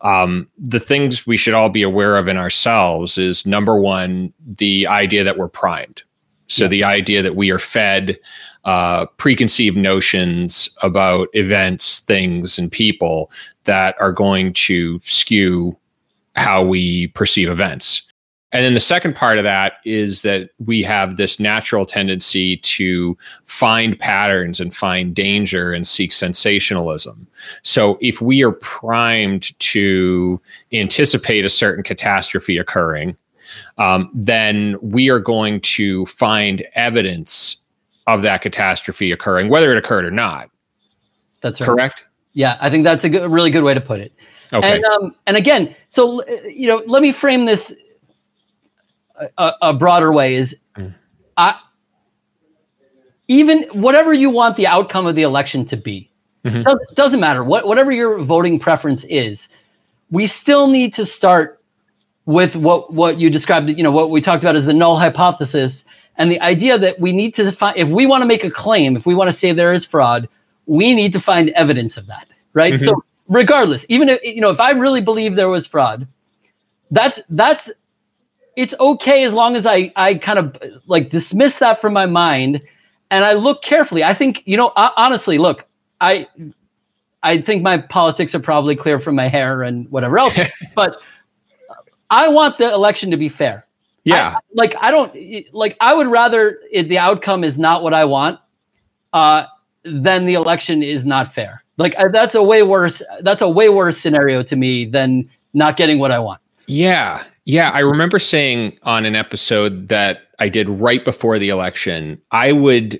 Um, the things we should all be aware of in ourselves is number one the idea that we're primed. So yeah. the idea that we are fed uh, preconceived notions about events things and people that are going to skew how we perceive events and then the second part of that is that we have this natural tendency to find patterns and find danger and seek sensationalism. So if we are primed to anticipate a certain catastrophe occurring, um, then we are going to find evidence of that catastrophe occurring, whether it occurred or not. That's right. correct. Yeah, I think that's a good, really good way to put it. Okay. And um, and again, so you know, let me frame this a, a broader way is mm. I even whatever you want the outcome of the election to be mm-hmm. doesn't, doesn't matter what whatever your voting preference is we still need to start with what what you described you know what we talked about as the null hypothesis and the idea that we need to find if we want to make a claim if we want to say there is fraud we need to find evidence of that right mm-hmm. so regardless even if you know if i really believe there was fraud that's that's it's okay as long as I I kind of like dismiss that from my mind and I look carefully. I think you know honestly, look, I I think my politics are probably clear from my hair and whatever else, but I want the election to be fair. Yeah. I, like I don't like I would rather it, the outcome is not what I want uh than the election is not fair. Like that's a way worse that's a way worse scenario to me than not getting what I want. Yeah. Yeah, I remember saying on an episode that I did right before the election, I would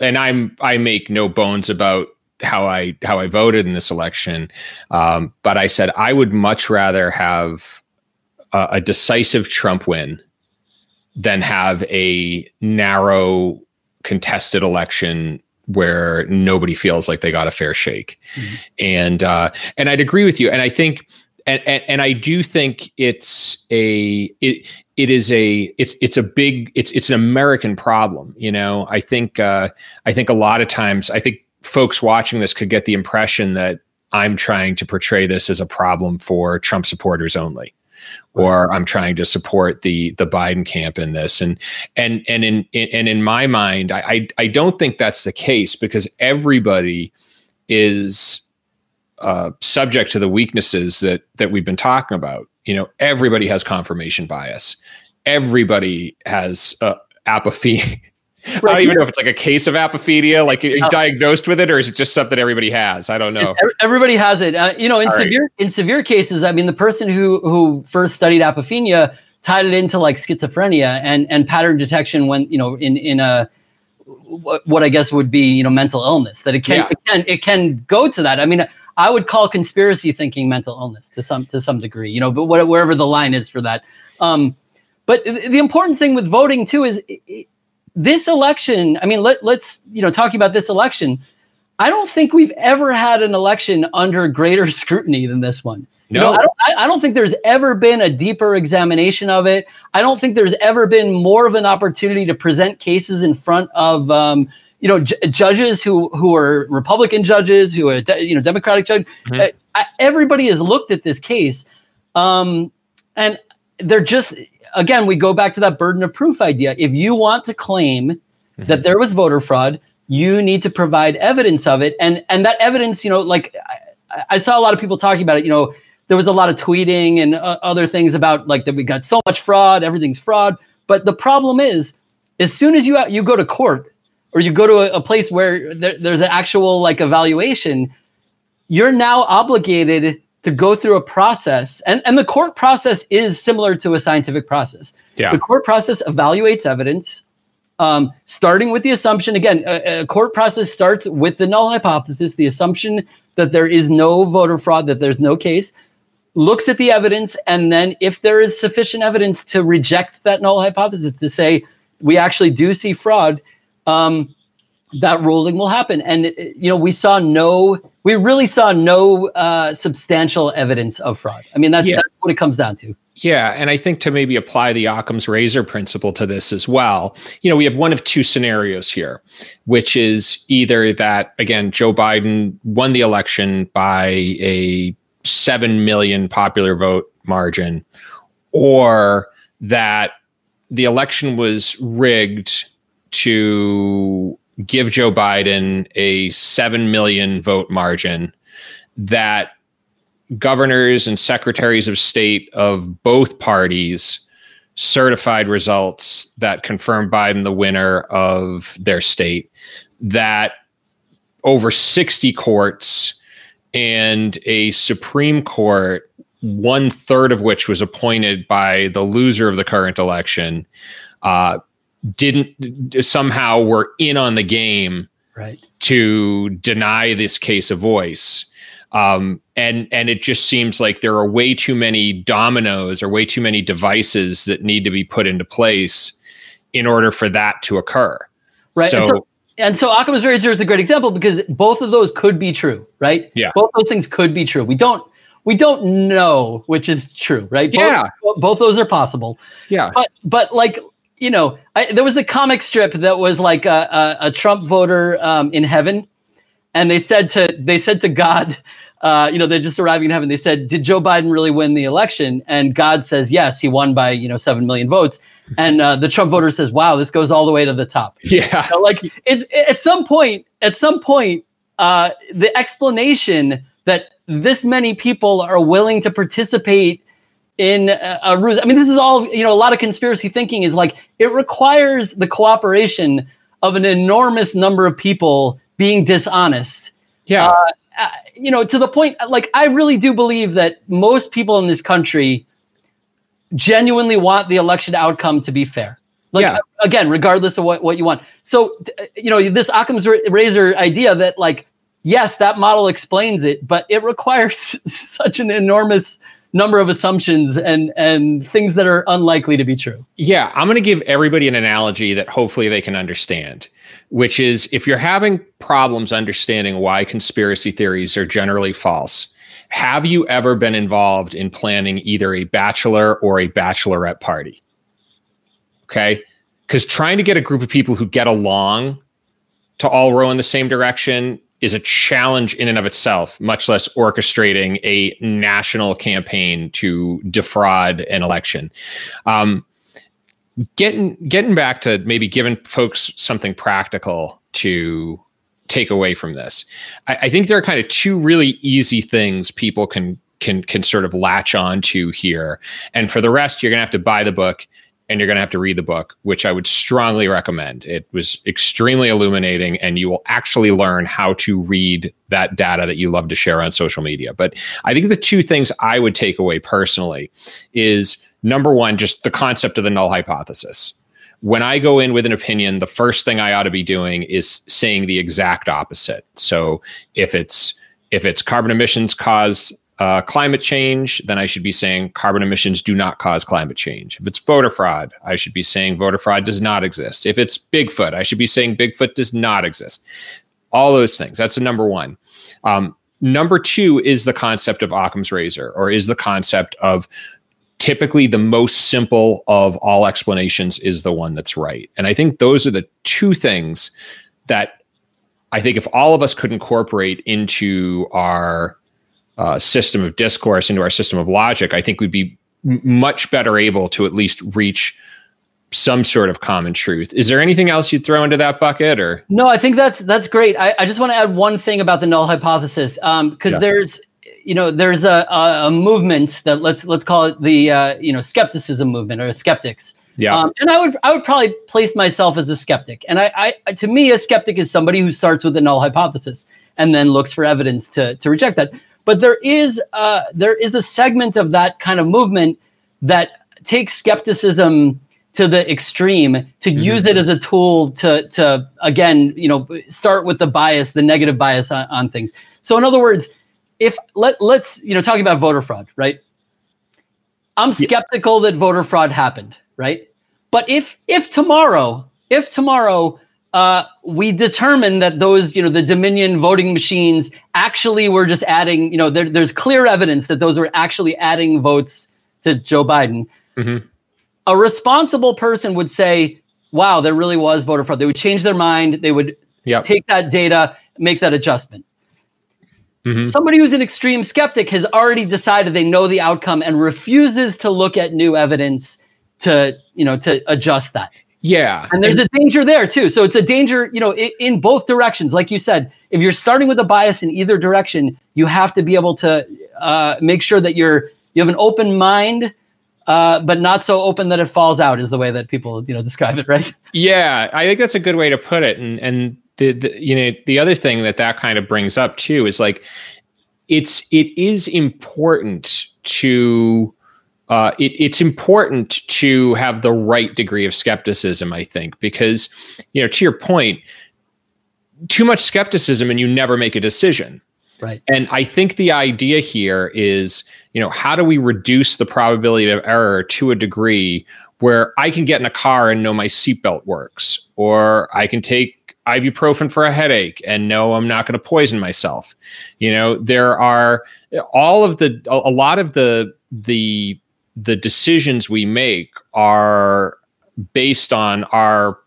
and I'm I make no bones about how I how I voted in this election, um, but I said I would much rather have a, a decisive Trump win than have a narrow contested election where nobody feels like they got a fair shake. Mm-hmm. And uh, and I'd agree with you. And I think and, and, and I do think it's a it it is a it's it's a big it's it's an American problem. You know, I think uh, I think a lot of times I think folks watching this could get the impression that I'm trying to portray this as a problem for Trump supporters only or I'm trying to support the the Biden camp in this. And and and in, in and in my mind, I, I I don't think that's the case because everybody is uh, subject to the weaknesses that that we've been talking about. You know, everybody has confirmation bias. Everybody has uh, apathy. Right. I don't even know if it's like a case of apophenia, like are you uh, diagnosed with it, or is it just something everybody has? I don't know. Everybody has it. Uh, you know, in All severe right. in severe cases, I mean, the person who who first studied apophenia tied it into like schizophrenia and and pattern detection when you know in in a what, what I guess would be you know mental illness that it can yeah. it can it can go to that. I mean, I would call conspiracy thinking mental illness to some to some degree, you know, but wherever the line is for that. Um, but the important thing with voting too is it, this election, I mean, let, let's, you know, talking about this election, I don't think we've ever had an election under greater scrutiny than this one. No. You know, I don't, I, I don't think there's ever been a deeper examination of it. I don't think there's ever been more of an opportunity to present cases in front of, um, you know, j- judges who who are Republican judges, who are de- you know Democratic judge. Mm-hmm. Uh, everybody has looked at this case, um, and they're just again we go back to that burden of proof idea. If you want to claim mm-hmm. that there was voter fraud, you need to provide evidence of it, and and that evidence, you know, like I, I saw a lot of people talking about it. You know, there was a lot of tweeting and uh, other things about like that we got so much fraud, everything's fraud. But the problem is, as soon as you you go to court or you go to a, a place where there, there's an actual like evaluation, you're now obligated to go through a process. And, and the court process is similar to a scientific process. Yeah. The court process evaluates evidence, um, starting with the assumption again, a, a court process starts with the null hypothesis, the assumption that there is no voter fraud, that there's no case looks at the evidence and then if there is sufficient evidence to reject that null hypothesis to say we actually do see fraud um, that ruling will happen. And you know, we saw no, we really saw no uh, substantial evidence of fraud. I mean, that's, yeah. that's what it comes down to. Yeah, and I think to maybe apply the Occam's razor principle to this as well, you know, we have one of two scenarios here, which is either that again Joe Biden won the election by a 7 million popular vote margin or that the election was rigged to give Joe Biden a 7 million vote margin that governors and secretaries of state of both parties certified results that confirmed Biden the winner of their state, that over 60 courts and a Supreme Court, one third of which was appointed by the loser of the current election, uh, didn't somehow were in on the game right. to deny this case a voice. Um, and and it just seems like there are way too many dominoes or way too many devices that need to be put into place in order for that to occur. Right. So, and so, Occam's razor is a great example because both of those could be true, right? Yeah. Both those things could be true. We don't we don't know which is true, right? Both, yeah. Both those are possible. Yeah. But but like you know, I, there was a comic strip that was like a, a, a Trump voter um, in heaven, and they said to they said to God, uh, you know, they're just arriving in heaven. They said, "Did Joe Biden really win the election?" And God says, "Yes, he won by you know seven million votes." And uh, the Trump voter says, "Wow, this goes all the way to the top." Yeah, so like it's at some point, at some point, uh, the explanation that this many people are willing to participate in a, a ruse. I mean, this is all, you know, a lot of conspiracy thinking is like it requires the cooperation of an enormous number of people being dishonest. Yeah. Uh, uh, you know, to the point, like, I really do believe that most people in this country genuinely want the election outcome to be fair. Like, yeah. again, regardless of what, what you want. So, you know, this Occam's razor idea that, like, yes, that model explains it, but it requires such an enormous number of assumptions and and things that are unlikely to be true. Yeah, I'm going to give everybody an analogy that hopefully they can understand, which is if you're having problems understanding why conspiracy theories are generally false, have you ever been involved in planning either a bachelor or a bachelorette party? Okay? Cuz trying to get a group of people who get along to all row in the same direction is a challenge in and of itself, much less orchestrating a national campaign to defraud an election. Um, getting getting back to maybe giving folks something practical to take away from this, I, I think there are kind of two really easy things people can can can sort of latch on to here, and for the rest, you're gonna have to buy the book and you're going to have to read the book, which I would strongly recommend. It was extremely illuminating, and you will actually learn how to read that data that you love to share on social media. But I think the two things I would take away personally is number one, just the concept of the null hypothesis. When I go in with an opinion, the first thing I ought to be doing is saying the exact opposite. So if it's if it's carbon emissions cause uh, climate change, then I should be saying carbon emissions do not cause climate change. If it's voter fraud, I should be saying voter fraud does not exist. If it's Bigfoot, I should be saying Bigfoot does not exist. All those things. That's a number one. Um, number two is the concept of Occam's razor, or is the concept of typically the most simple of all explanations is the one that's right. And I think those are the two things that I think if all of us could incorporate into our uh, system of discourse, into our system of logic, I think we'd be m- much better able to at least reach some sort of common truth. Is there anything else you'd throw into that bucket or? No, I think that's that's great. I, I just want to add one thing about the null hypothesis because um, yeah. there's you know there's a, a, a, movement that let's let's call it the uh, you know skepticism movement or skeptics. Yeah. Um, and I would I would probably place myself as a skeptic. And I, I to me a skeptic is somebody who starts with a null hypothesis and then looks for evidence to to reject that. But there is uh, there is a segment of that kind of movement that takes skepticism to the extreme to mm-hmm. use it as a tool to to again you know start with the bias the negative bias on, on things so in other words if let let's you know talking about voter fraud, right? I'm skeptical yeah. that voter fraud happened, right? But if if tomorrow, if tomorrow uh, we determine that those, you know, the Dominion voting machines actually were just adding, you know, there, there's clear evidence that those were actually adding votes to Joe Biden. Mm-hmm. A responsible person would say, "Wow, there really was voter fraud." They would change their mind. They would yep. take that data, make that adjustment. Mm-hmm. Somebody who's an extreme skeptic has already decided they know the outcome and refuses to look at new evidence to, you know, to adjust that. Yeah. And there's and- a danger there too. So it's a danger, you know, in, in both directions. Like you said, if you're starting with a bias in either direction, you have to be able to uh, make sure that you're you have an open mind uh, but not so open that it falls out is the way that people you know describe it right yeah i think that's a good way to put it and and the, the you know the other thing that that kind of brings up too is like it's it is important to uh, it, it's important to have the right degree of skepticism, I think, because you know, to your point, too much skepticism and you never make a decision. Right. And I think the idea here is, you know, how do we reduce the probability of error to a degree where I can get in a car and know my seatbelt works, or I can take ibuprofen for a headache and know i'm not going to poison myself you know there are all of the a lot of the the the decisions we make are based on our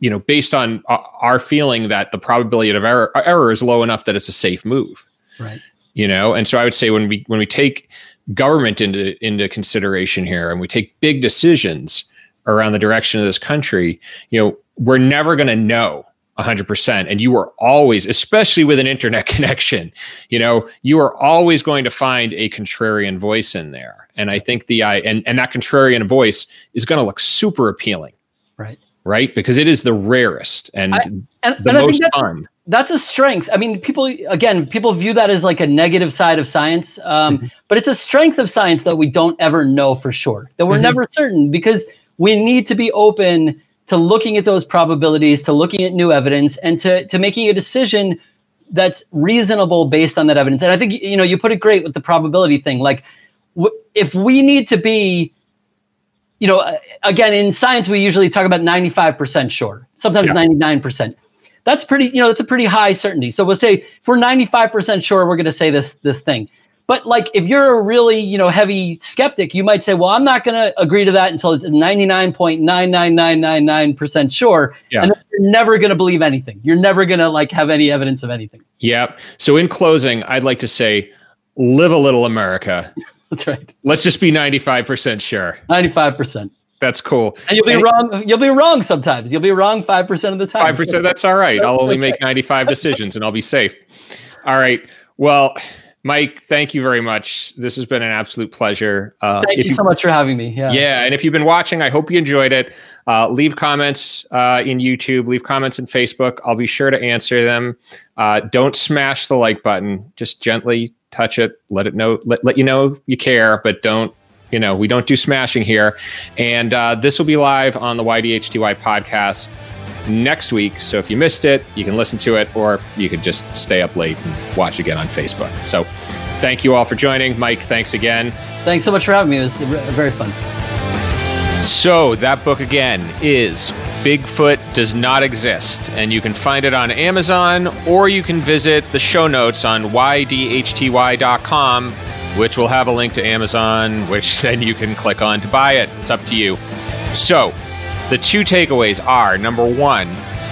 you know based on uh, our feeling that the probability of error, error is low enough that it's a safe move. Right. You know and so i would say when we when we take government into into consideration here and we take big decisions around the direction of this country you know we're never going to know 100% and you are always especially with an internet connection you know you are always going to find a contrarian voice in there. And i think the i and, and that contrarian voice is going to look super appealing. Right. Right? Because it is the rarest and, I, and the and most that's, fun. That's a strength. I mean people again people view that as like a negative side of science um, mm-hmm. but it's a strength of science that we don't ever know for sure that we're mm-hmm. never certain because we need to be open to looking at those probabilities, to looking at new evidence, and to, to making a decision that's reasonable based on that evidence. And I think you know you put it great with the probability thing. Like w- if we need to be, you know, again in science we usually talk about ninety five percent sure, sometimes ninety nine percent. That's pretty, you know, that's a pretty high certainty. So we'll say if we're ninety five percent sure, we're going to say this this thing. But like if you're a really, you know, heavy skeptic, you might say, well, I'm not going to agree to that until it's 99.99999% sure. Yeah. And you're never going to believe anything. You're never going to like have any evidence of anything. Yep. So in closing, I'd like to say live a little America. That's right. Let's just be 95% sure. 95%. That's cool. And you'll be and wrong. You'll be wrong sometimes. You'll be wrong 5% of the time. 5%. That's all right. I'll only make 95 decisions and I'll be safe. All right. Well, Mike, thank you very much. This has been an absolute pleasure. Uh, thank you, you so much for having me. Yeah. Yeah. And if you've been watching, I hope you enjoyed it. Uh, leave comments uh, in YouTube, leave comments in Facebook. I'll be sure to answer them. Uh, don't smash the like button. Just gently touch it. Let it know, let, let you know you care, but don't, you know, we don't do smashing here. And uh, this will be live on the YDHTY podcast next week. So if you missed it, you can listen to it, or you can just stay up late and watch again on Facebook. So Thank you all for joining. Mike, thanks again. Thanks so much for having me. It was very fun. So, that book again is Bigfoot Does Not Exist, and you can find it on Amazon or you can visit the show notes on ydhty.com, which will have a link to Amazon, which then you can click on to buy it. It's up to you. So, the two takeaways are number one,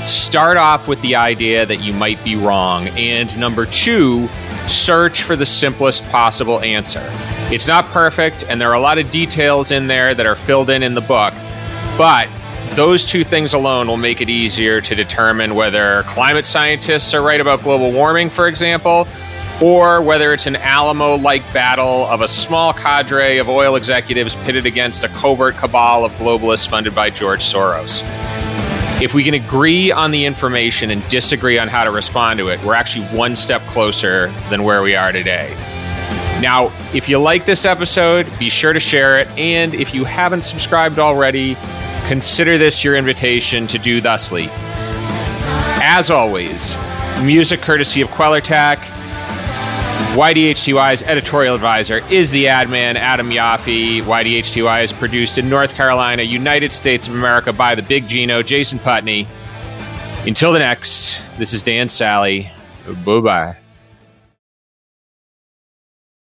start off with the idea that you might be wrong, and number two, search for the simplest possible answer. It's not perfect, and there are a lot of details in there that are filled in in the book, but those two things alone will make it easier to determine whether climate scientists are right about global warming, for example, or whether it's an Alamo like battle of a small cadre of oil executives pitted against a covert cabal of globalists funded by George Soros. If we can agree on the information and disagree on how to respond to it, we're actually one step closer than where we are today. Now, if you like this episode, be sure to share it. And if you haven't subscribed already, consider this your invitation to do thusly. As always, music courtesy of Quellertac. YDHTY's editorial advisor is the ad man, Adam Yaffe. YDHTY is produced in North Carolina, United States of America by the Big Gino, Jason Putney. Until the next, this is Dan Sally. Bye bye.